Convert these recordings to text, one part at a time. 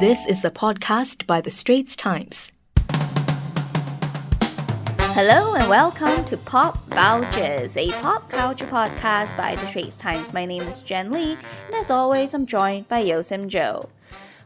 This is a podcast by The Straits Times. Hello and welcome to Pop Vultures, a pop culture podcast by The Straits Times. My name is Jen Lee, and as always, I'm joined by Yeo Sam Jo.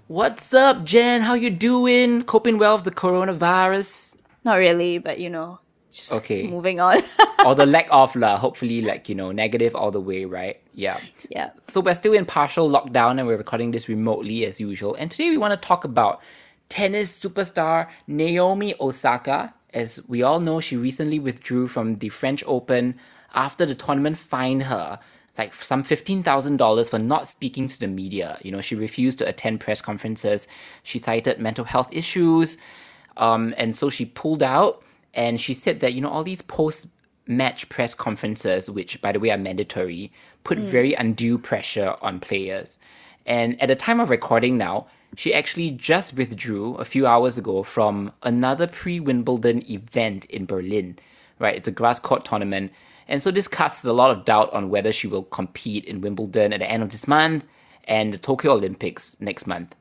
What's up, Jen? How you doing? Coping well with the coronavirus? Not really, but you know, just Okay. moving on. or the lack of lah. Hopefully, like you know, negative all the way, right? Yeah. yeah. So we're still in partial lockdown, and we're recording this remotely as usual. And today we want to talk about tennis superstar Naomi Osaka. As we all know, she recently withdrew from the French Open after the tournament fined her like some $15,000 for not speaking to the media. You know, she refused to attend press conferences. She cited mental health issues. Um, and so she pulled out and she said that, you know, all these post match press conferences, which by the way are mandatory, put mm. very undue pressure on players. And at the time of recording now, she actually just withdrew a few hours ago from another pre Wimbledon event in Berlin. Right, it's a grass court tournament. And so this casts a lot of doubt on whether she will compete in Wimbledon at the end of this month and the Tokyo Olympics next month.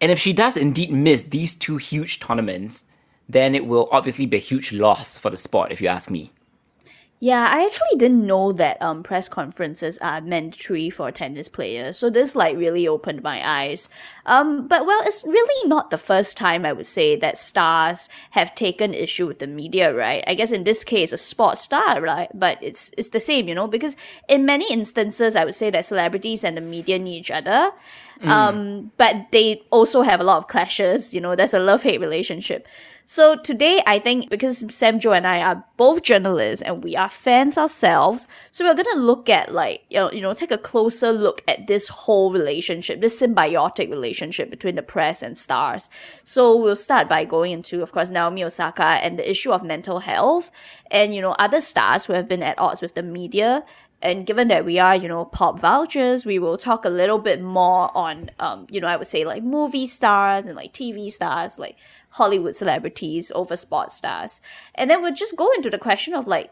And if she does indeed miss these two huge tournaments, then it will obviously be a huge loss for the sport, if you ask me. Yeah, I actually didn't know that um press conferences are mandatory for tennis players. So this like really opened my eyes. Um but well, it's really not the first time I would say that stars have taken issue with the media, right? I guess in this case a sports star, right? But it's it's the same, you know, because in many instances I would say that celebrities and the media need each other. Um, but they also have a lot of clashes, you know, there's a love-hate relationship. So today, I think because Sam Jo and I are both journalists and we are fans ourselves, so we're gonna look at like you know, you know take a closer look at this whole relationship, this symbiotic relationship between the press and stars. So we'll start by going into, of course, Naomi Osaka and the issue of mental health, and you know other stars who have been at odds with the media and given that we are, you know, pop vultures, we will talk a little bit more on, um, you know, I would say like movie stars and like TV stars, like Hollywood celebrities over sports stars. And then we'll just go into the question of like,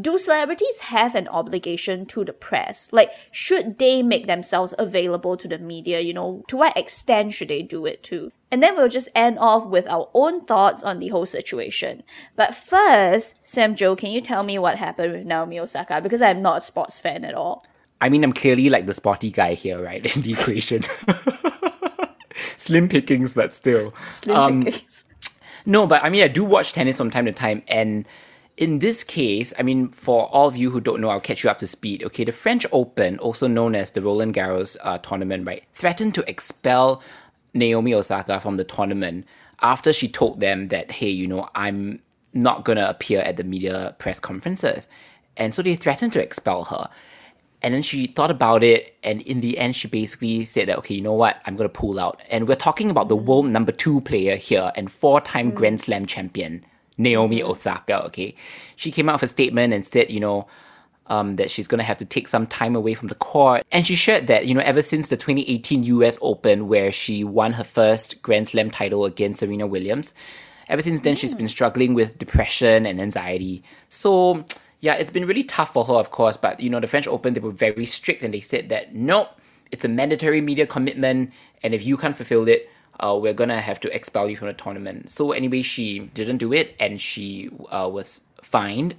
do celebrities have an obligation to the press? Like, should they make themselves available to the media? You know, to what extent should they do it to? And then we'll just end off with our own thoughts on the whole situation. But first, Sam Jo, can you tell me what happened with Naomi Osaka? Because I'm not a sports fan at all. I mean, I'm clearly like the sporty guy here, right, in the equation. Slim pickings, but still. Slim Um, pickings. No, but I mean, I do watch tennis from time to time, and in this case, I mean, for all of you who don't know, I'll catch you up to speed. Okay, the French Open, also known as the Roland Garros uh, tournament, right, threatened to expel Naomi Osaka from the tournament after she told them that, hey, you know, I'm not gonna appear at the media press conferences, and so they threatened to expel her. And then she thought about it, and in the end, she basically said that, okay, you know what, I'm going to pull out. And we're talking about the world number two player here and four time Grand Slam champion, Naomi Osaka, okay? She came out with a statement and said, you know, um, that she's going to have to take some time away from the court. And she shared that, you know, ever since the 2018 US Open, where she won her first Grand Slam title against Serena Williams, ever since then, she's been struggling with depression and anxiety. So, yeah, it's been really tough for her, of course. But, you know, the French Open, they were very strict and they said that, nope, it's a mandatory media commitment. And if you can't fulfill it, uh, we're gonna have to expel you from the tournament. So anyway, she didn't do it, and she uh, was fined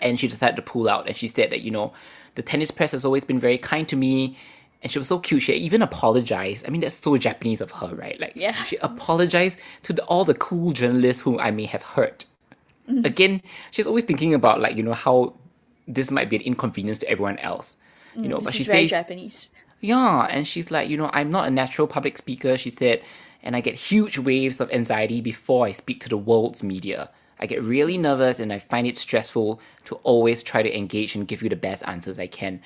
and she decided to pull out. And she said that you know the tennis press has always been very kind to me and she was so cute. She even apologized. I mean that's so japanese of her right? Like Yeah. she apologized to the, all the cool journalists whom i may have hurt. Again she's always thinking about like you know how this might be an inconvenience to everyone else. You know but This she very says Japanese. Yeah, and she's like, you know, I'm not a natural public speaker, she said, and I get huge waves of anxiety before I speak to the world's media. I get really nervous and I find it stressful to always try to engage and give you the best answers I can.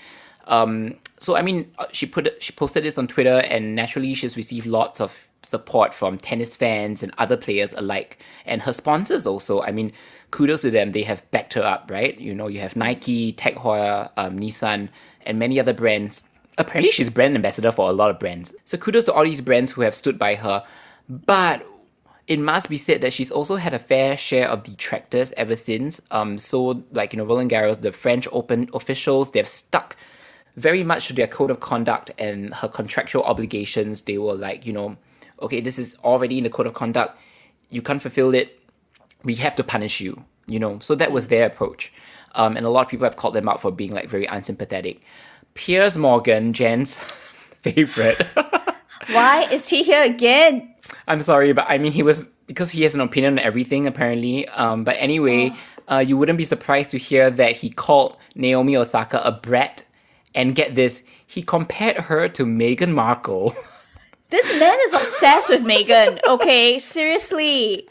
Um, so I mean, uh, she put she posted this on Twitter, and naturally she's received lots of support from tennis fans and other players alike, and her sponsors also. I mean, kudos to them; they have backed her up, right? You know, you have Nike, TAG Heuer, um, Nissan, and many other brands. Apparently, she's brand ambassador for a lot of brands. So kudos to all these brands who have stood by her. But it must be said that she's also had a fair share of detractors ever since. Um, so like you know, Roland Garros, the French Open officials, they've stuck very much to their code of conduct and her contractual obligations. They were like, you know, okay, this is already in the code of conduct. You can't fulfill it. We have to punish you. You know, so that was their approach. Um, and a lot of people have called them out for being like very unsympathetic. Piers Morgan, Jen's favorite. Why is he here again? I'm sorry, but I mean, he was because he has an opinion on everything apparently. Um, but anyway, uh, you wouldn't be surprised to hear that he called Naomi Osaka a brat, and get this, he compared her to Meghan Markle. This man is obsessed with Meghan. Okay, seriously.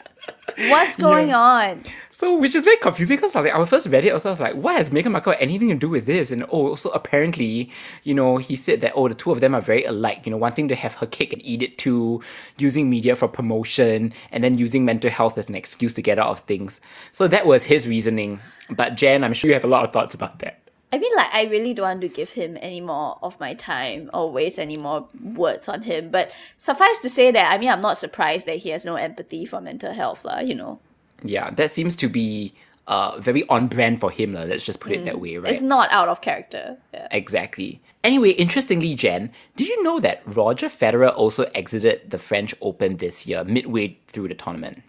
What's going on? So, which is very confusing because I was like, I first read it, also I was like, what has Meghan Markle anything to do with this? And oh, also apparently, you know, he said that oh, the two of them are very alike. You know, wanting to have her cake and eat it too, using media for promotion, and then using mental health as an excuse to get out of things. So that was his reasoning. But Jen, I'm sure you have a lot of thoughts about that. I mean, like, I really don't want to give him any more of my time or waste any more words on him. But suffice to say that, I mean, I'm not surprised that he has no empathy for mental health, lah, you know. Yeah, that seems to be uh, very on brand for him, let's just put it that way, right? It's not out of character. Yeah. Exactly. Anyway, interestingly, Jen, did you know that Roger Federer also exited the French Open this year, midway through the tournament?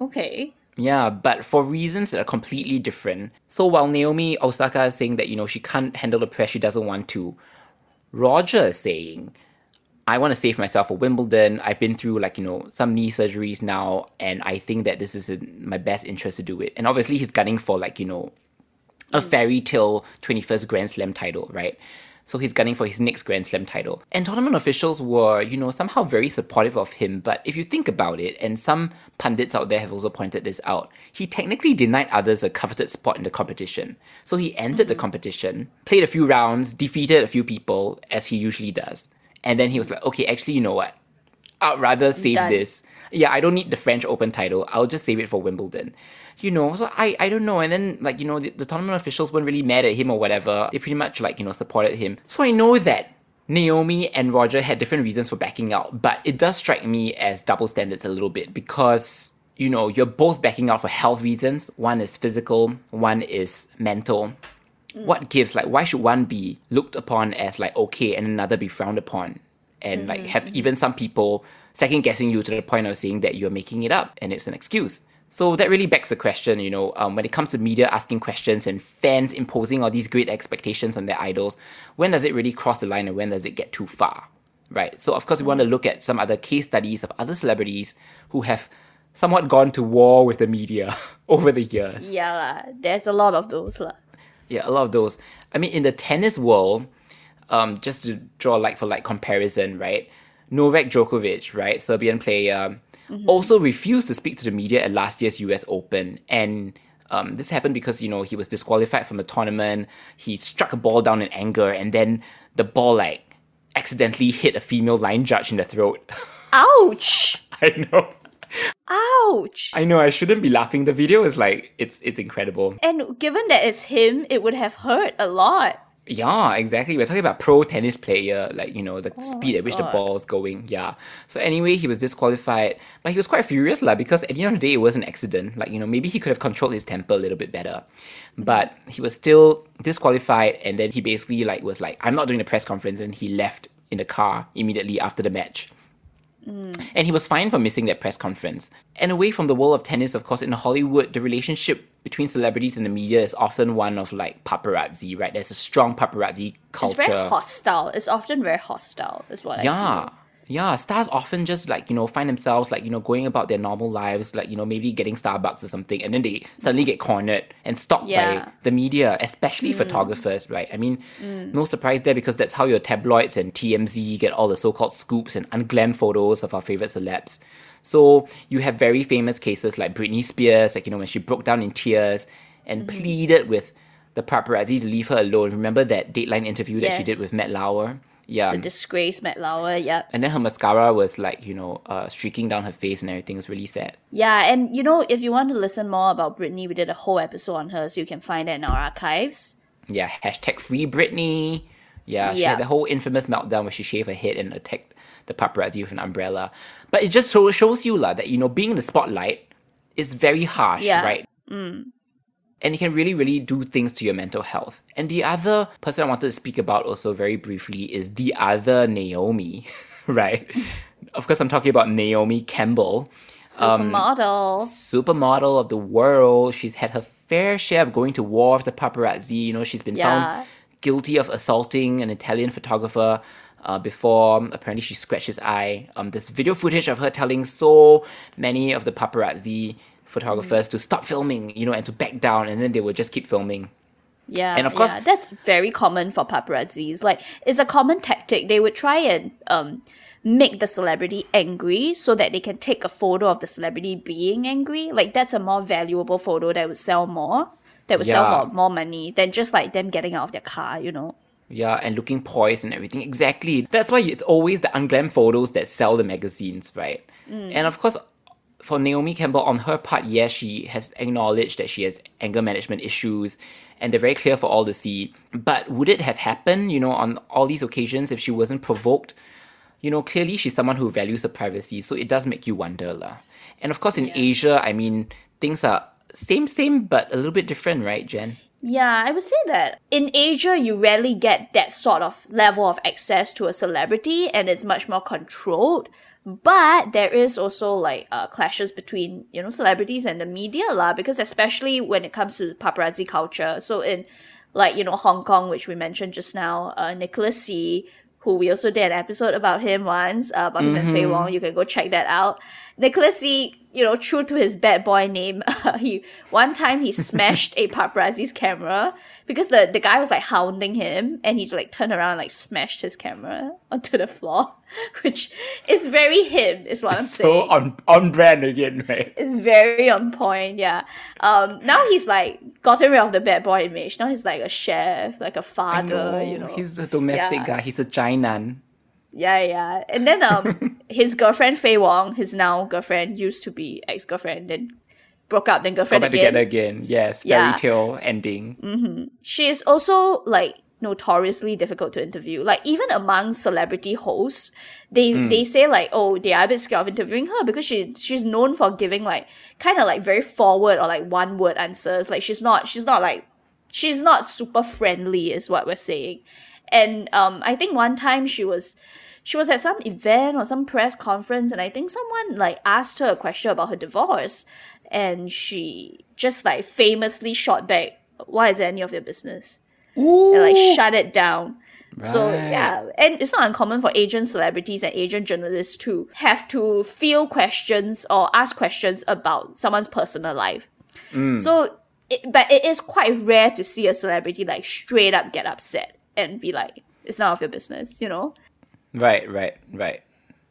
Okay. Yeah, but for reasons that are completely different. So while Naomi Osaka is saying that, you know, she can't handle the press, she doesn't want to, Roger is saying, I want to save myself for Wimbledon. I've been through like, you know, some knee surgeries now, and I think that this is in my best interest to do it. And obviously he's gunning for like, you know, a fairy tale 21st Grand Slam title, right? So he's gunning for his next Grand Slam title. And tournament officials were, you know, somehow very supportive of him. But if you think about it, and some pundits out there have also pointed this out, he technically denied others a coveted spot in the competition. So he entered the mm-hmm. competition, played a few rounds, defeated a few people, as he usually does. And then he was like, okay, actually, you know what? I'd rather save Done. this. Yeah, I don't need the French Open title. I'll just save it for Wimbledon. You know, so I, I don't know. And then, like, you know, the, the tournament officials weren't really mad at him or whatever. They pretty much, like, you know, supported him. So I know that Naomi and Roger had different reasons for backing out, but it does strike me as double standards a little bit because, you know, you're both backing out for health reasons. One is physical, one is mental. What gives? Like, why should one be looked upon as, like, okay and another be frowned upon? And, like, have even some people second guessing you to the point of saying that you're making it up and it's an excuse. So that really begs the question, you know, um, when it comes to media asking questions and fans imposing all these great expectations on their idols, when does it really cross the line and when does it get too far? Right. So of course we want to look at some other case studies of other celebrities who have somewhat gone to war with the media over the years. Yeah, lah. there's a lot of those. lah. Yeah, a lot of those. I mean, in the tennis world, um, just to draw like for like comparison, right? Novak Djokovic, right, Serbian player, also refused to speak to the media at last year's U.S. Open, and um, this happened because you know he was disqualified from the tournament. He struck a ball down in anger, and then the ball like accidentally hit a female line judge in the throat. Ouch! I know. Ouch! I know I shouldn't be laughing. The video is like it's it's incredible. And given that it's him, it would have hurt a lot. Yeah, exactly. We're talking about pro tennis player, like you know the oh speed at which the God. ball is going. Yeah. So anyway, he was disqualified, but he was quite furious, lah, because at the end of the day, it was an accident. Like you know, maybe he could have controlled his temper a little bit better, mm-hmm. but he was still disqualified, and then he basically like was like, "I'm not doing the press conference," and he left in the car immediately after the match. Mm. And he was fined for missing that press conference. And away from the world of tennis, of course, in Hollywood, the relationship between celebrities and the media is often one of like paparazzi, right? There's a strong paparazzi culture. It's very hostile. It's often very hostile, is what I Yeah. feel. Yeah, stars often just like, you know, find themselves like, you know, going about their normal lives, like, you know, maybe getting Starbucks or something, and then they suddenly get cornered and stalked Yeah. by the media, especially hmm. photographers, right? I mean, hmm. no surprise there because that's how your tabloids and TMZ get all the so called scoops and unglam photos of our favorite celebs. So you have very famous cases like Britney Spears, like, you know, when she broke down in tears and hmm. pleaded with the paparazzi to leave her alone. Remember that Dateline interview that she did with Matt Lauer? Yeah. The disgrace, Matt Lauer, yep. And then her mascara was like, you know, uh, streaking down her face and everything. It was really sad. Yeah, and you know, if you want to listen more about Britney, we did a whole episode on her, so you can find that in our archives. Yeah, hashtag free Britney. Yeah, she Yeah. had the whole infamous meltdown where she shaved her head and attacked the paparazzi with an umbrella. But it just show, shows you la, that, you know, being in the spotlight is very harsh, Yeah. right? And it can really, really do things to your mental health. And the other person I wanted to speak about also very briefly is the other Naomi, right? of course, I'm talking about Naomi Campbell, Supermodel. supermodel of the world. She's had her fair share of going to war with the paparazzi. You know, she's been Yeah. found guilty of assaulting an Italian photographer. Uh, before apparently she scratched his eye. Um, there's video footage of her telling so many of the paparazzi photographers to stop filming, you know, and to back down, and then they would just keep filming. Yeah, And of course- yeah, that's very common for paparazzis. Like, it's a common tactic. They would try and um make the celebrity angry so that they can take a photo of the celebrity being angry. Like, that's a more valuable photo that would sell more, that would sell for more money than just like them getting out of their car. You know. Yeah, and looking poised and everything. Exactly. That's why it's always the unglam photos that sell the magazines, right? And of course, for Naomi Campbell, on her part, yes, she has acknowledged that she has anger management issues, and they're very clear for all to see. But would it have happened, you know, on all these occasions if she wasn't provoked? You know, clearly she's someone who values her privacy, so it does make you wonder, lah. And of course, in Asia, I mean, things are same, same, but a little bit different, right, Jen? Yeah, I would say that in Asia, you rarely get that sort of level of access to a celebrity, and it's much more controlled. But there is also like uh, clashes between you know celebrities and the media lah, because especially when it comes to paparazzi culture. So in like you know Hong Kong, which we mentioned just now, uh, Nicholas Tse, who we also did an episode about him once, uh, about him and Faye Wong. You can go check that out. Nicholas Tse, you know, true to his bad boy name, he one time he smashed a paparazzi's camera because the, the guy was like hounding him and he just like turned around and like smashed his camera onto the floor, which is very him, is what I'm So saying. So on on brand again, right? It's very on point, yeah. Um, now he's like gotten rid of the bad boy image. Now he's like a chef, like a father, you know. He's a domestic Yeah. guy. He's a Chainan. Yeah, yeah. And then um his girlfriend Faye Wong, his now girlfriend, used to be ex girlfriend, then broke up, then Go girlfriend back again. together again. Yes, Yeah. fairy tale ending. She is also like notoriously difficult to interview. Like even among celebrity hosts, they they say like, oh, they are a bit scared of interviewing her because she she's known for giving like kind of like very forward or like one word answers. Like she's not she's not like she's not super friendly is what we're saying. And um I think one time she was she was at some event or some press conference and I think someone like asked her a question about her divorce and she just like famously shot back, Why is it any of your business? And like shut it down. So yeah, and it's not uncommon for Asian celebrities and Asian journalists to have to field questions or ask questions about someone's personal life. Mm. So, it, but it is quite rare to see a celebrity like straight up get upset and be like, "It's none of your business," you know? Right, right, right.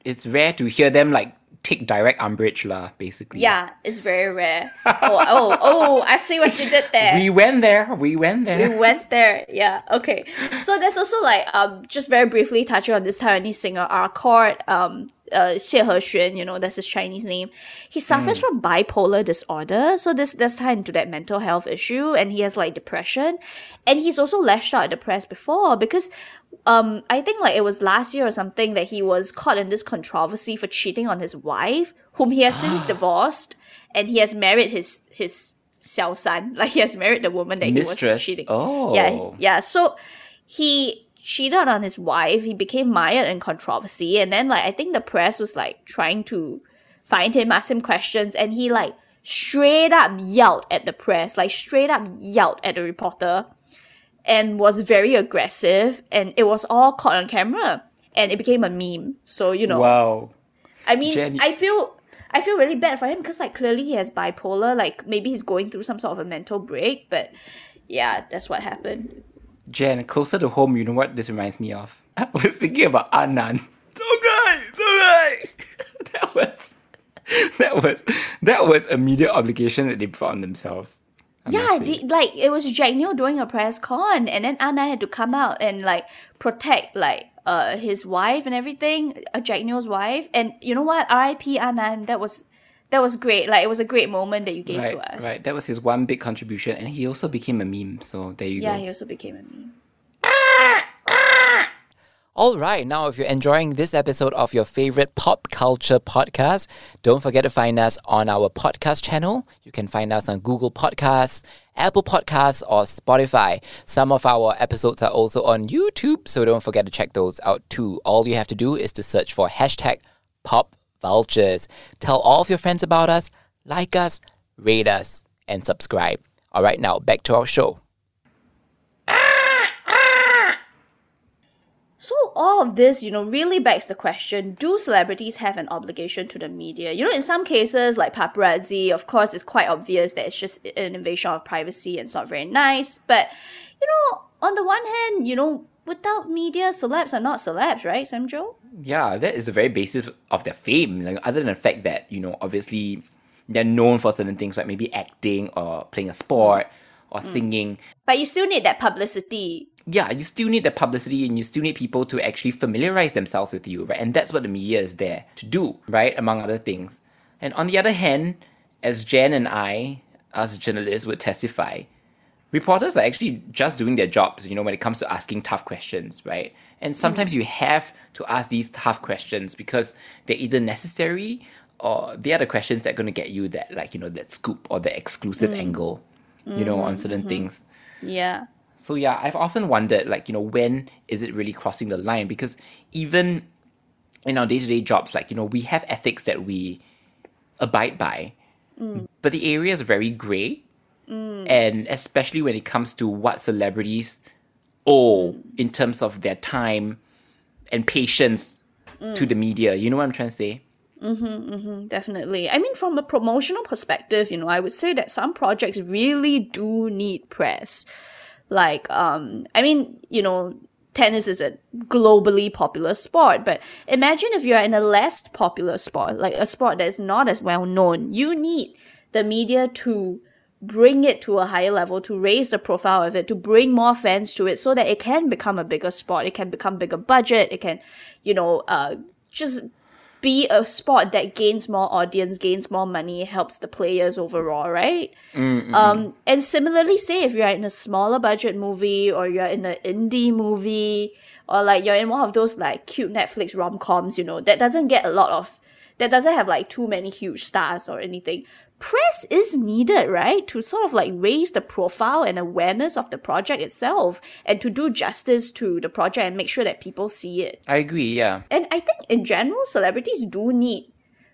It's rare to hear them like take direct umbrage, lah. Basically. Yeah, it's very rare. oh, oh, oh! I see what you did there. We went there. We went there. we went there. Yeah. Okay. So there's also like um just very briefly touching on this Taiwanese singer R-Chord um uh Xie Hexian, you know, that's his Chinese name. He suffers from bipolar disorder. So this this tied into that mental health issue and he has like depression. And he's also lashed out at the press before because um I think like it was last year or something that he was caught in this controversy for cheating on his wife, whom he has since divorced, and he has married his his Xiao San. Like he has married the woman that he was cheating. Oh. Yeah, yeah. So he cheated on his wife. He became mired in controversy, and then like I think the press was like trying to find him, ask him questions, and he like straight up yelled at the press, like straight up yelled at the reporter, and was very aggressive, and it was all caught on camera, and it became a meme. So you know, Wow. I mean, Jenny- I feel I feel really bad for him because like clearly he has bipolar. Like maybe he's going through some sort of a mental break, but yeah, that's what happened. Jen, closer to home, you know what this reminds me of? I was thinking about Anand. So good, so good. that was, that was, that was a media obligation that they brought on themselves. I Yeah, the, like it was Jack Neo doing a press con, and then Anna had to come out and like protect like uh his wife and everything, uh, Jack Neo's wife. And you know what? R.I.P. Anand. That was that was great. Like it was a great moment that you gave right, to us. right. That was his one big contribution, and he also became a meme. So there you Yeah, go. Yeah, he also became a meme. All right, now if you're enjoying this episode of your favorite pop culture podcast, don't forget to find us on our podcast channel. You can find us on Google Podcasts, Apple Podcasts, or Spotify. Some of our episodes are also on YouTube, so don't forget to check those out too. All you have to do is to search for hashtag Pop Vultures. Tell all of your friends about us, like us, rate us, and subscribe. All right, now back to our show. So all of this, you know, really begs the question, do celebrities have an obligation to the media? You know, in some cases, like paparazzi, of course, it's quite obvious that it's just an invasion of privacy and it's not very nice. But, you know, on the one hand, you know, without media, celebs are not celebs, right, Sam Jo? Yeah, that is the very basis of their fame. Like, other than the fact that, you know, obviously they're known for certain things like maybe acting or playing a sport or mm. singing. But you still need that publicity yeah, you still need the publicity and you still need people to actually familiarize themselves with you, right? And that's what the media is there to do, right? Among other things. And on the other hand, as Jen and I, as journalists, would testify, reporters are actually just doing their jobs, you know, when it comes to asking tough questions, right? And sometimes you have to ask these tough questions because they're either necessary or they are the questions that are going to get you that, like, you know, that scoop or the exclusive mm. angle, you know, on certain mm-hmm. things. Yeah. So yeah, I've often wondered, like, you know, when is it really crossing the line? Because even in our day to day jobs, like, you know, we have ethics that we abide by, mm. but the area is very gray. Mm. And especially when it comes to what celebrities owe mm. in terms of their time and patience to the media. You know what I'm trying to say? Mm-hmm, mm-hmm, definitely. I mean, from a promotional perspective, you know, I would say that some projects really do need press. Like, um, I mean, you know, tennis is a globally popular sport, but imagine if you're in a less popular sport, like a sport that is not as well known. You need the media to bring it to a higher level, to raise the profile of it, to bring more fans to it so that it can become a bigger sport. It can become bigger budget. It can, you know, uh, just be a sport that gains more audience, gains more money, helps the players overall, right? Um, and similarly, say if you're in a smaller budget movie or you're in an indie movie or like you're in one of those like cute Netflix rom coms, you know, that doesn't get a lot of, that doesn't have like too many huge stars or anything. Press is needed, right? To sort of like raise the profile and awareness of the project itself and to do justice to the project and make sure that people see it. I agree, yeah. And I think in general, celebrities do need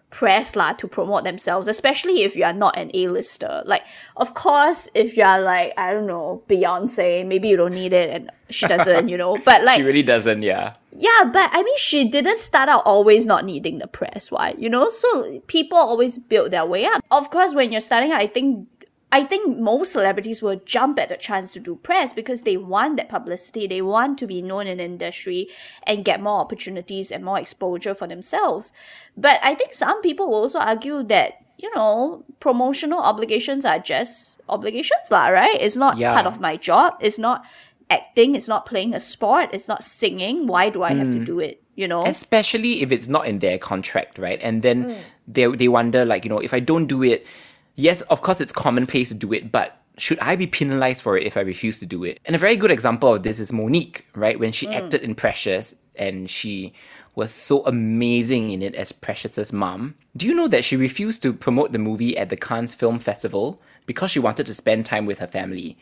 press lah to promote themselves, especially if you are not an A-lister. Like, of course, if you are like, I don't know, Beyonce, maybe you don't need it and she doesn't, you know. But like She really doesn't, yeah. Yeah, but I mean, she didn't start out always not needing the press, right? You know, so people always build their way up. Of course, when you're starting out, I think, I think most celebrities will jump at the chance to do press because they want that publicity. They want to be known in the industry and get more opportunities and more exposure for themselves. But I think some people will also argue that you know, promotional obligations are just obligations, lah, right? It's not Yeah. part of my job. It's not acting. It's not playing a sport. It's not singing. Why do I have to hmm. do it? You know? especially if it's not in their contract, right? And then hmm. they they wonder like, you know, if I don't do it, yes, of course it's commonplace to do it, but should I be penalized for it if I refuse to do it? And a very good example of this is Mo'Nique, right? When she hmm. acted in Precious and she was so amazing in it as Precious's mom. Do you know that she refused to promote the movie at the Cannes Film Festival because she wanted to spend time with her family?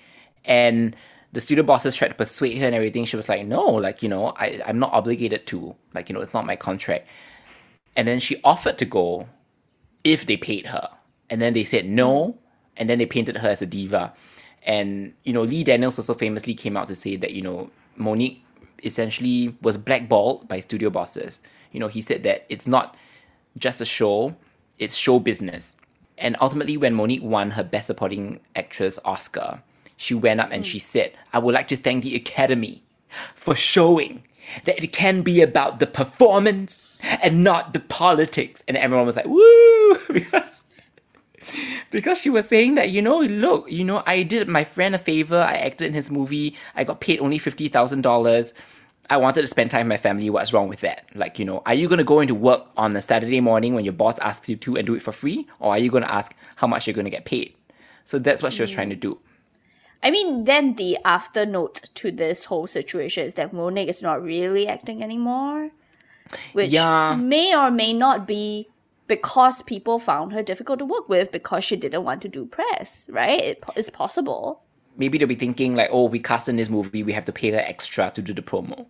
And the studio bosses tried to persuade her and everything. She was like, no, like, you know, I, I'm not obligated to. Like, you know, it's not my contract. And then she offered to go if they paid her. And then they said no. And then they painted her as a diva. And, you know, Lee Daniels also famously came out to say that, you know, Mo'Nique essentially was blackballed by studio bosses. You know, he said that it's not just a show, it's show business. And ultimately, when Mo'Nique won her Best Supporting Actress Oscar, she went up and she said, I would like to thank the Academy for showing that it can be about the performance and not the politics. And everyone was like, woo! because because she was saying that, you know, look, you know, I did my friend a favor. I acted in his movie. I got paid only $50,000. I wanted to spend time with my family. What's wrong with that? Like, you know, are you going to go into work on a Saturday morning when your boss asks you to and do it for free? Or are you going to ask how much you're going to get paid? So that's what she was mm. trying to do. I mean, then the after note to this whole situation is that Mo'Nique is not really acting anymore, which Yeah. may or may not be because people found her difficult to work with because she didn't want to do press, right? It, it's possible. maybe they'll be thinking like, oh, we cast in this movie, we have to pay her extra to do the promo.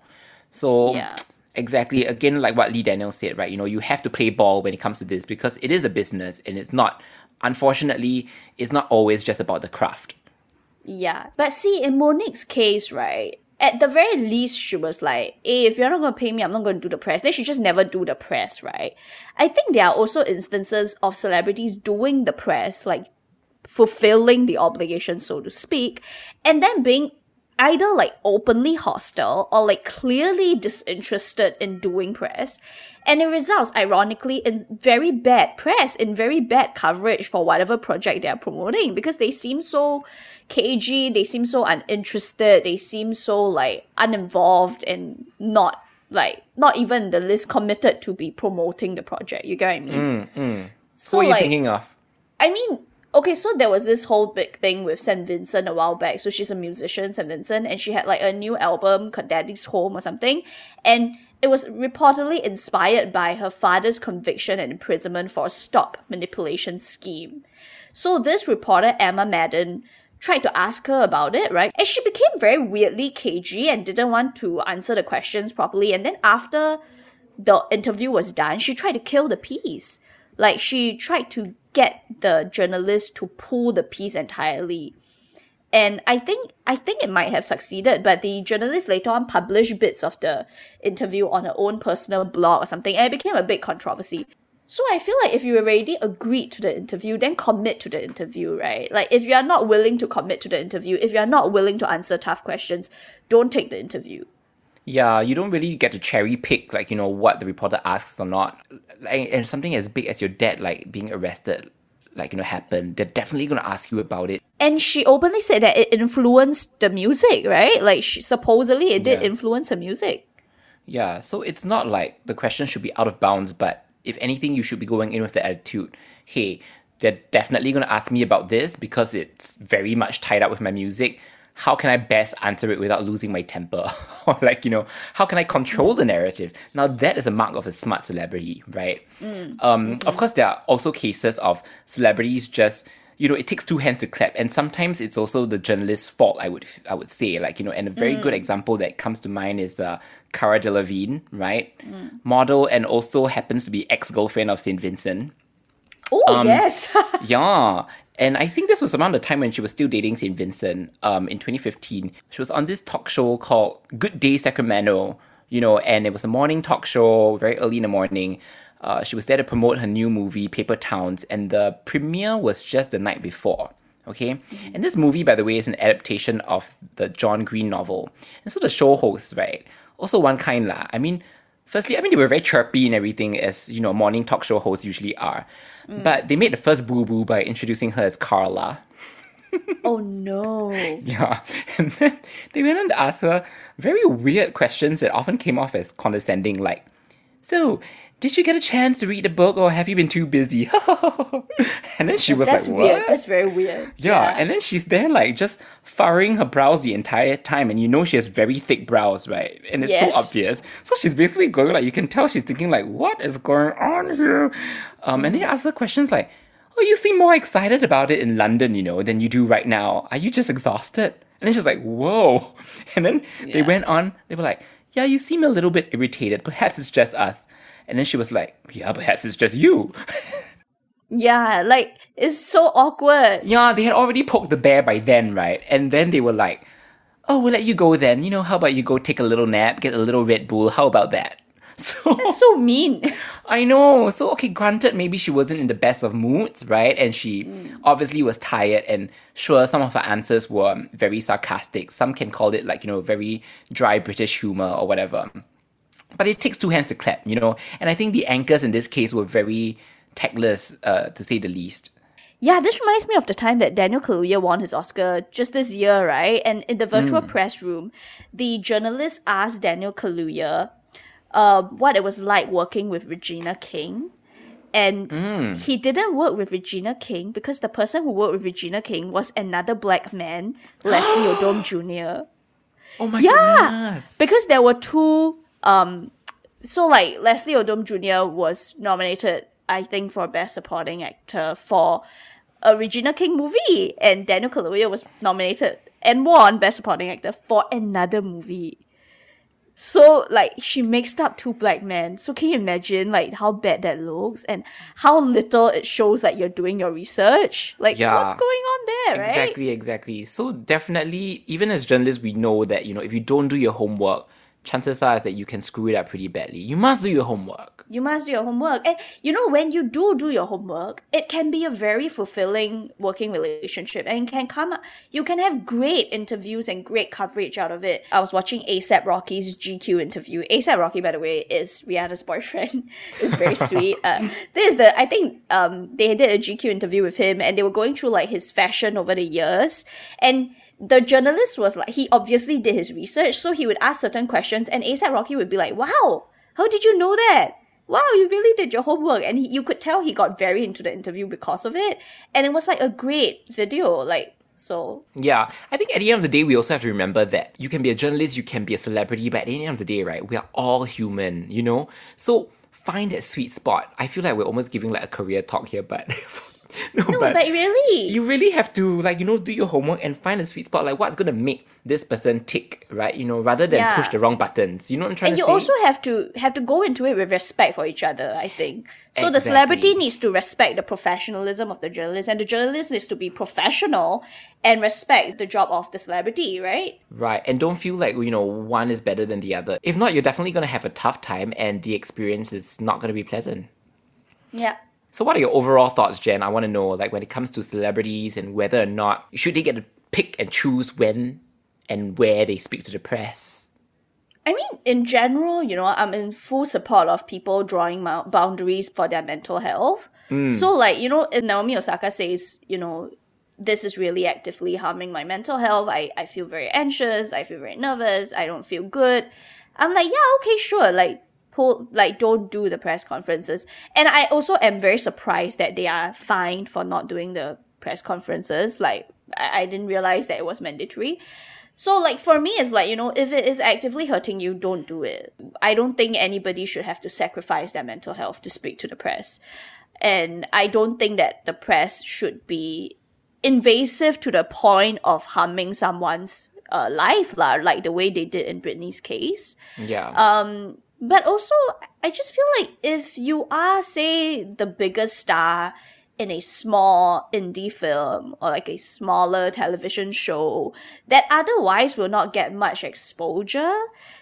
So Yeah. Exactly. Again, like what Lee Daniel said, right? You know, you have to play ball when it comes to this because it is a business and it's not, unfortunately, it's not always just about the craft. Yeah. But see, in Mo'Nique's case, right, at the very least, she was like, hey, if you're not going to pay me, I'm not going to do the press. Then she just never do the press, right? I think there are also instances of celebrities doing the press, like fulfilling the obligation, so to speak, and then being either like openly hostile or like clearly disinterested in doing press. And it results, ironically, in very bad press, in very bad coverage for whatever project they're promoting because they seem so cagey, they seem so uninterested, they seem so like uninvolved and not like not even the least committed to be promoting the project. You get what I mean? Mm, mm. So what are you like, thinking of? I mean, okay, so there was this whole big thing with St. Vincent a while back. So she's a musician, St. Vincent, and she had like a new album Daddy's Home or something. And it was reportedly inspired by her father's conviction and imprisonment for a stock manipulation scheme. So this reporter, Emma Madden, tried to ask her about it, right? And she became very weirdly cagey and didn't want to answer the questions properly. And then after the interview was done, she tried to kill the piece. Like she tried to get the journalist to pull the piece entirely. And I think I think it might have succeeded, but the journalist later on published bits of the interview on her own personal blog or something, and it became a big controversy. So I feel like if you already agreed to the interview, then commit to the interview, right? Like if you are not willing to commit to the interview, if you are not willing to answer tough questions, don't take the interview. Yeah, you don't really get to cherry pick like you know what the reporter asks or not. Like, and something as big as your dad like being arrested, like you know happened. They're definitely gonna ask you about it. And she openly said that it influenced the music, right? Like she, supposedly it did Yeah. influence her music. Yeah, so it's not like the question should be out of bounds, but if anything, you should be going in with the attitude, hey, they're definitely gonna ask me about this because it's very much tied up with my music. How can I best answer it without losing my temper? or like, you know, how can I control the narrative? Now that is a mark of a smart celebrity, right? Um, of course, there are also cases of celebrities just you know, it takes two hands to clap, and sometimes it's also the journalist's fault. I would, I would say, like you know, and a very good example that comes to mind is uh, Cara Delevingne, right, model, and also happens to be ex girlfriend of Saint Vincent. Oh Um, yes. yeah. And I think this was around the time when she was still dating St. Vincent um, in 2015. She was on this talk show called Good Day Sacramento, you know, and it was a morning talk show, very early in the morning. Uh, she was there to promote her new movie, Paper Towns, and the premiere was just the night before. Okay? And this movie, by the way, is an adaptation of the John Green novel. And so the show hosts, right? Also one kind lah. I mean, firstly, I mean they were very chirpy and everything, as you know, morning talk show hosts usually are. But they made the first boo boo by introducing her as Carla. oh no. Yeah. And then they went on to ask her very weird questions that often came off as condescending, like, So, did you get a chance to read the book or have you been too busy? and then she was That's like, weird. What? That's very weird. Yeah, and then she's there like just furrowing her brows the entire time, and you know she has very thick brows, right? And it's Yes. so obvious. So she's basically going like you can tell she's thinking like, what is going on here? Um, and then you ask her questions like, oh, you seem more excited about it in London, you know, than you do right now. Are you just exhausted? And then she's like, whoa. And then they went on. They were like, yeah, you seem a little bit irritated. Perhaps it's just us. And then she was like, yeah, perhaps it's just you. Yeah, like it's so awkward. Yeah, they had already poked the bear by then, right? And then they were like, oh, we'll let you go then. You know, how about you go take a little nap, get a little Red Bull? How about that? So That's so mean. I know. So okay, granted, maybe she wasn't in the best of moods, right? And she mm. obviously was tired. And sure, some of her answers were very sarcastic. Some can call it like you know very dry British humor or whatever. But it takes two hands to clap, you know. And I think the anchors in this case were very tactless, uh, to say the least. Yeah, this reminds me of the time that Daniel Kaluuya won his Oscar just this year, right? And in the virtual press room, the journalist asked Daniel Kaluuya uh, what it was like working with Regina King. And he didn't work with Regina King because the person who worked with Regina King was another black man, Leslie Odom Jr. Oh my Yeah, goodness. because there were two. Um, so like Leslie Odom Jr. was nominated, I think, for Best Supporting Actor for a Regina King movie, and Daniel Kaluuya was nominated and won Best Supporting Actor for another movie. So like she mixed up two black men. So can you imagine like how bad that looks and how little it shows that you're doing your research? Like Yeah. what's going on there, right? Exactly, exactly. So definitely, even as journalists, we know that you know if you don't do your homework, chances are that you can screw it up pretty badly. You must do your homework. You must do your homework. And you know, when you do do your homework, it can be a very fulfilling working relationship and can come, you can have great interviews and great coverage out of it. I was watching ASAP Rocky's GQ interview. ASAP Rocky, by the way, is Rihanna's boyfriend. it's very sweet. Uh, this is the, I think um, they did a GQ interview with him and they were going through like his fashion over the years. And the journalist was like, he obviously did his research, so he would ask certain questions, and ASAP Rocky would be like, wow, how did you know that? Wow, you really did your homework. And he, you could tell he got very into the interview because of it. And it was like a great video. Like, so Yeah, I think at the end of the day, we also have to remember that you can be a journalist, you can be a celebrity, but at the end of the day, right, we are all human, you know? So find that sweet spot. I feel like we're almost giving like a career talk here, but no, no, but, really, you really have to like you know do your homework and find a sweet spot. Like what's gonna make this person tick right? You know rather than Yeah. push the wrong buttons. You know what i'm trying and to you also have to have to go into it with respect for each other i think. So the celebrity needs to respect the professionalism of the journalist and the journalist needs to be professional and respect the job of the celebrity right? Right and don't feel like you know one is better than the other. If not you're definitely gonna have a tough time and the experience is not gonna be pleasant. Yeah so what are your overall thoughts jen i want to know like when it comes to celebrities and whether or not should they get to pick and choose when and where they speak to the press I mean, in general, you know, I'm in full support of people drawing boundaries for their mental health. Mm. So, like, you know, if Naomi Osaka says, you know, this is really actively harming my mental health, I, I feel very anxious, I feel very nervous, I don't feel good. I'm like, yeah, okay, sure. Like, pull, like, don't do the press conferences. And I also am very surprised that they are fined for not doing the press conferences. Like, I, I didn't realize that it was mandatory. So, like, for me, it's like, you know, if it is actively hurting you, don't do it. I don't think anybody should have to sacrifice their mental health to speak to the press. And I don't think that the press should be invasive to the point of harming someone's uh, life, lah, like the way they did in Britney's case. yeah But also, I just feel like if you are, say, the biggest star in a small indie film or like a smaller television show that otherwise will not get much exposure,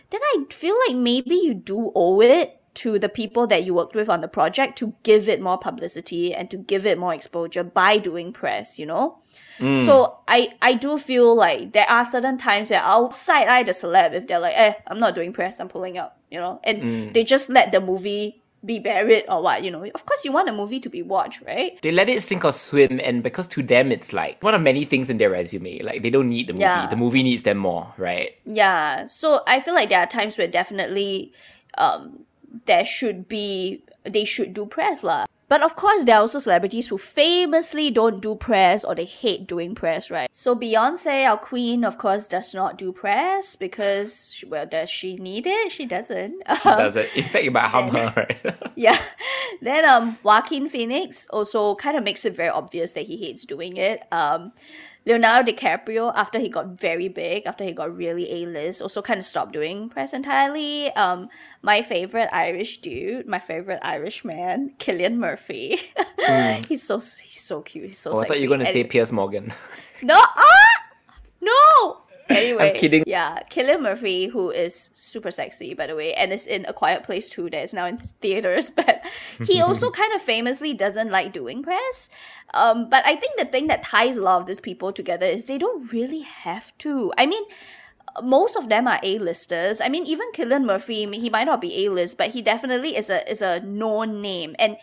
then I feel like maybe you do owe it to the people that you worked with on the project to give it more publicity and to give it more exposure by doing press, you know? So I I do feel like there are certain times where I'll side eye the celeb if they're like, eh, I'm not doing press, I'm pulling out, you know, and they just let the movie be buried or what, you know. Of course you want a movie to be watched, right? they let it sink or swim and because to them it's like one of many things in their resume like they don't need the movie Yeah. the movie needs them more right Yeah. So I feel like there are times where definitely um there should be they should do press lah. But of course, there are also celebrities who famously don't do press or they hate doing press, right? So Beyonce, our queen, of course, does not do press because, she- well, does she need it? She doesn't. does it in fact it might harm her right yeah. Then um Joaquin Phoenix also kind of makes it very obvious that he hates doing it. Um Leonardo DiCaprio, after he got very big, after he got really A-list, also kind of stopped doing press entirely. Um, my favorite Irish dude, my favorite Irish man, Cillian Murphy. he's so he's so cute. He's so oh, i thought you were going to And- say Piers Morgan no, ah, no. Anyway, kidding. Yeah, Cillian Murphy, who is super sexy, by the way, and is in A Quiet Place too. That is now in theaters, but he also kind of famously doesn't like doing press. Um, but I think the thing that ties a lot of these people together is they don't really have to. I mean, most of them are A-listers. I mean, even Cillian Murphy, he might not be A-list, but he definitely is a is a known name. And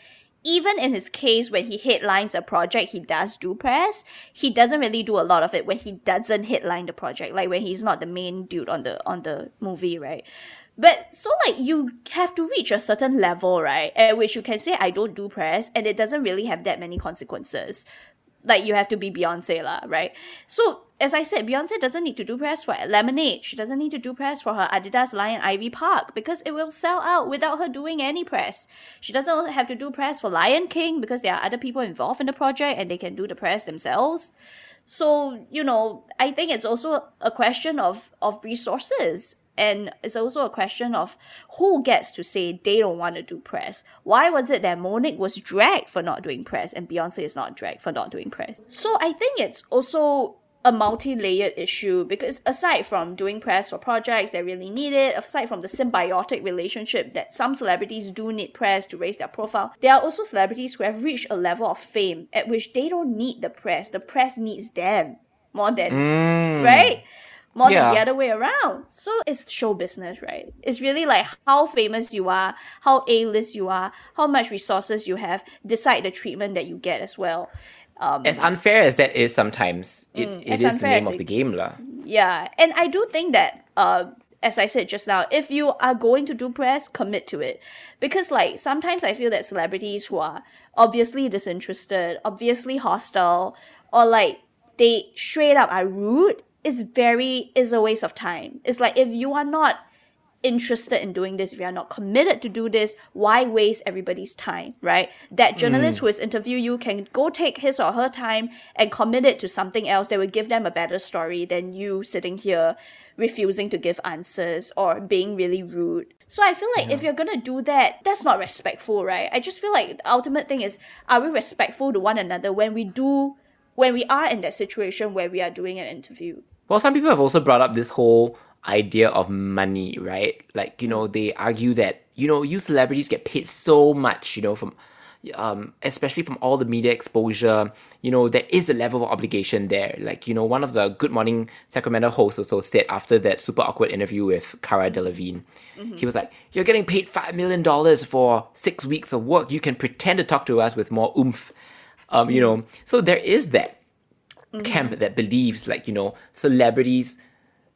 even in his case, when he headlines a project, he does do press. He doesn't really do a lot of it when he doesn't headline the project, like when he's not the main dude on the on the movie, right? But so like you have to reach a certain level, right? At which you can say I don't do press, and it doesn't really have that many consequences like you have to be Beyonce lah, right? So as I said, Beyonce doesn't need to do press for Lemonade. She doesn't need to do press for her Adidas Lion Ivy Park because it will sell out without her doing any press. She doesn't have to do press for Lion King because there are other people involved in the project and they can do the press themselves. So, you know, I think it's also a question of of resources And it's also a question of who gets to say they don't want to do press. Why was it that Mo'Nique was dragged for not doing press and Beyonce is not dragged for not doing press? So I think it's also a multi-layered issue because aside from doing press for projects that really need it, aside from the symbiotic relationship that some celebrities do need press to raise their profile, there are also celebrities who have reached a level of fame at which they don't need the press. The press needs them more than Mm. right? More Yeah. than the other way around. So it's show business, right? It's really like how famous you are, how A-list you are, how much resources you have, decide the treatment that you get as well. Um, As unfair as that is sometimes, it, it as is the name of the game. lah. Yeah, and I do think that, uh, as I said just now, if you are going to do press, commit to it. Because, like, sometimes I feel that celebrities who are obviously disinterested, obviously hostile, or like they straight up are rude, is very, is a waste of time. It's like if you are not interested in doing this, if you're not committed to do this, why waste everybody's time, right? That journalist mm. who is interview you can go take his or her time and commit it to something else that will give them a better story than you sitting here refusing to give answers or being really rude. So I feel like if you're gonna do that, that's not respectful, right? I just feel like the ultimate thing is are we respectful to one another when we do when we are in that situation where we are doing an interview? Well, some people have also brought up this whole idea of money, right? Like, you know, they argue that, you know, you celebrities get paid so much, you know, from um, especially from all the media exposure, you know, there is a level of obligation there. Like, you know, one of the Good Morning Sacramento hosts also said after that super awkward interview with Cara Delevingne, he was like, You're getting paid $5 million for six weeks of work. You can pretend to talk to us with more oomph. Um, you know, so there is that camp that believes like you know celebrities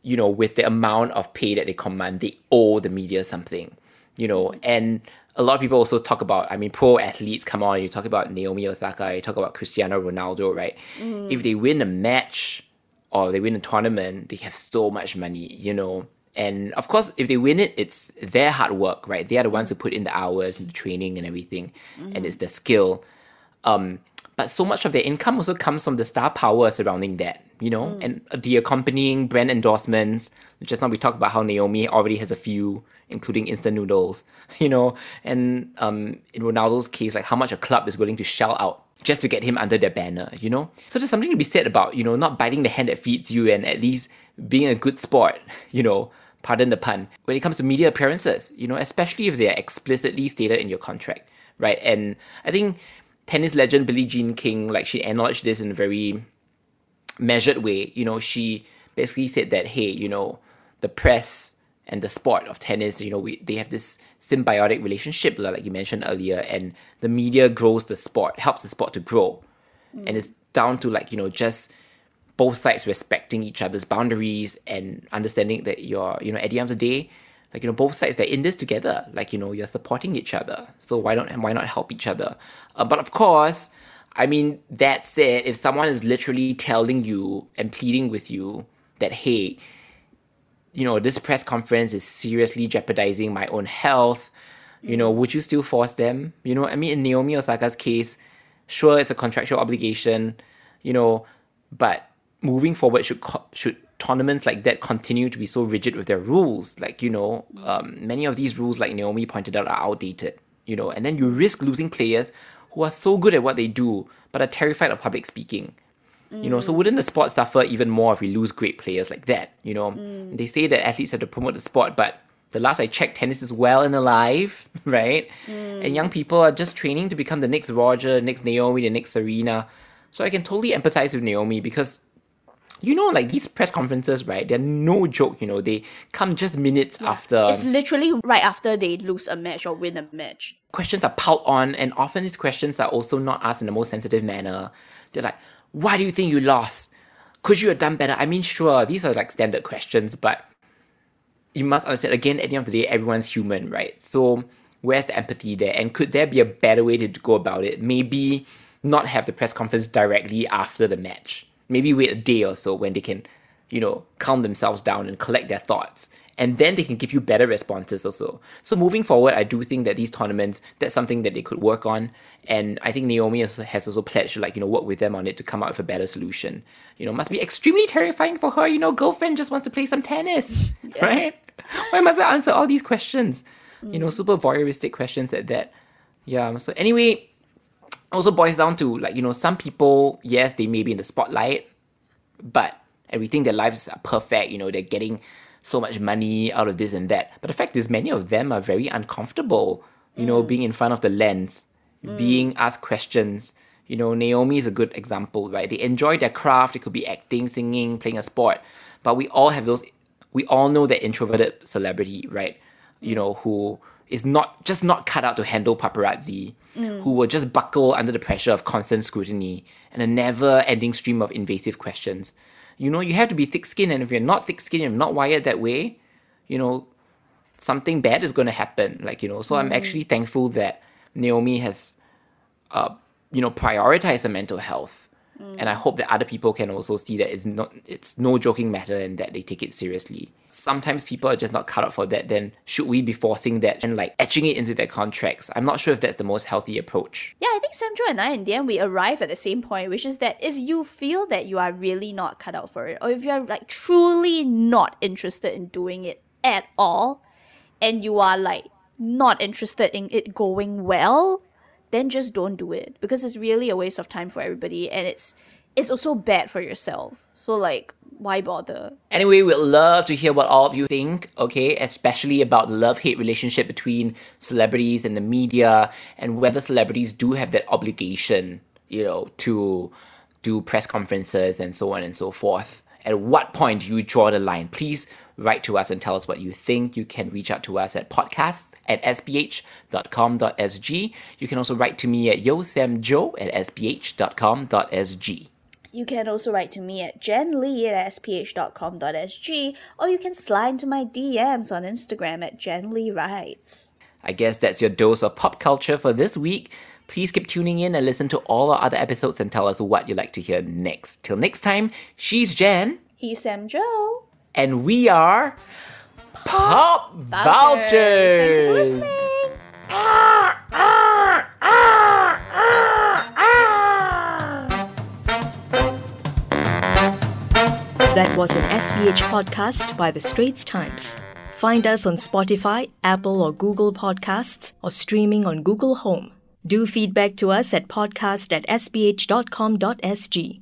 you know with the amount of pay that they command they owe the media something you know? Mm-hmm. And a lot of people also talk about i mean pro athletes come on you talk about naomi osaka you talk about cristiano ronaldo right? Mm-hmm. If they win a match or they win a tournament they have so much money you know? And of course if they win it it's their hard work right? They are the ones who put in the hours and the training and everything and mm-hmm. it's their skill. Um, but so much of their income also comes from the star power surrounding that, you know, and the accompanying brand endorsements. Just now we talked about how Naomi already has a few, including instant noodles, you know, and um, in Ronaldo's case, like how much a club is willing to shell out just to get him under their banner, you know? So there's something to be said about, you know, not biting the hand that feeds you and at least being a good sport, you know, pardon the pun, when it comes to media appearances, you know, especially if they're explicitly stated in your contract, right? And I think tennis legend Billie Jean King, like she acknowledged this in a very measured way. You know, she basically said that, hey, you know, the press and the sport of tennis, you know, we, they have this symbiotic relationship, like you mentioned earlier, and the media grows the sport, helps the sport to grow. Mm. And it's down to like, you know, just both sides respecting each other's boundaries and understanding that you're, you know, at the end of the day, like you know, both sides they're in this together. Like you know, you're supporting each other. So why don't why not help each other? Uh, but of course, I mean that said, if someone is literally telling you and pleading with you that hey, you know, this press conference is seriously jeopardizing my own health, you know, would you still force them? You know, I mean, in Naomi Osaka's case, sure, it's a contractual obligation, you know, but moving forward, should co- should tournaments like that continue to be so rigid with their rules? Like, you know, um, many of these rules, like Naomi pointed out, are outdated, you know, and then you risk losing players who are so good at what they do, but are terrified of public speaking. You know, so mm. wouldn't the sport suffer even more if we lose great players like that? You know, mm. they say that athletes have to promote the sport, but the last I checked, tennis is well and alive, right? And mm. young people are just training to become the next Roger, next Naomi, the next Serena. So I can totally empathize with Naomi because you know, like these press conferences, right? They're no joke, you know, they come just minutes after It's literally right after they lose a match or win a match. questions are piled on, and often these questions are also not asked in the most sensitive manner. They're like, why do you think you lost? Could you have done better? I mean, sure, these are like standard questions, but you must understand again, at the end of the day, everyone's human, right? So where's the empathy there? And could there be a better way to go about it? Maybe not have the press conference directly after the match. Maybe wait a day or so when they can, you know, calm themselves down and collect their thoughts and then they can give you better responses also. So moving forward, I do think that these tournaments, that's something that they could work on. And I think Naomi has also pledged to like, you know, work with them on it to come out with a better solution. You know, must be extremely terrifying for her, you know, girlfriend just wants to play some tennis, yeah. right? Why must I answer all these questions? Mm. You know, super voyeuristic questions at that. Yeah, so anyway, also boils down to like, you know, some people, yes, they may be in the spotlight, but and we think their lives are perfect, you know, they're getting so much money out of this and that. But the fact is, many of them are very uncomfortable, you mm. know, being in front of the lens, mm. being asked questions. You know, Naomi is a good example, right? They enjoy their craft. It could be acting, singing, playing a sport. But we all have those, we all know that introverted celebrity, right? You know, who is not just not cut out to handle paparazzi, mm. who will just buckle under the pressure of constant scrutiny and a never ending stream of invasive questions you know, you have to be thick skinned. And if you're not thick skinned and not wired that way, you know, something bad is going to happen. Like, you know, so mm. I'm actually thankful that Naomi has, uh, you know, prioritized her mental health. And I hope that other people can also see that it's not, it's no joking matter and that they take it seriously sometimes people are just not cut out for that, then should we be forcing that and like etching it into their contracts? I'm not sure if that's the most healthy approach. Yeah, I think Sandra and I, in the end, we arrive at the same point, which is that if you feel that you are really not cut out for it, or if you're like truly not interested in doing it at all, and you are like not interested in it going well, then just don't do it because it's really a waste of time for everybody and it's it's also bad for yourself. So like why bother? Anyway, we'd love to hear what all of you think, okay? Especially about the love hate relationship between celebrities and the media and whether celebrities do have that obligation, you know, to do press conferences and so on and so forth. At what point do you draw the line? Please write to us and tell us what you think. You can reach out to us at podcast at sph.com.sg. You can also write to me at yeosamjo at sph.com.sg. You can also write to me at jenlee at sph.com.sg or you can slide into my DMs on Instagram at jenleewrites. I guess that's your dose of pop culture for this week. Please keep tuning in and listen to all our other episodes and tell us what you'd like to hear next. Till next time, she's Jen. He's Sam Jo. And we are Pop. Ah, ah, ah, That was an SPH podcast by The Straits Times. Find us on Spotify, Apple or Google Podcasts, or streaming on Google Home. Do feedback to us at podcast at sph.com.sg.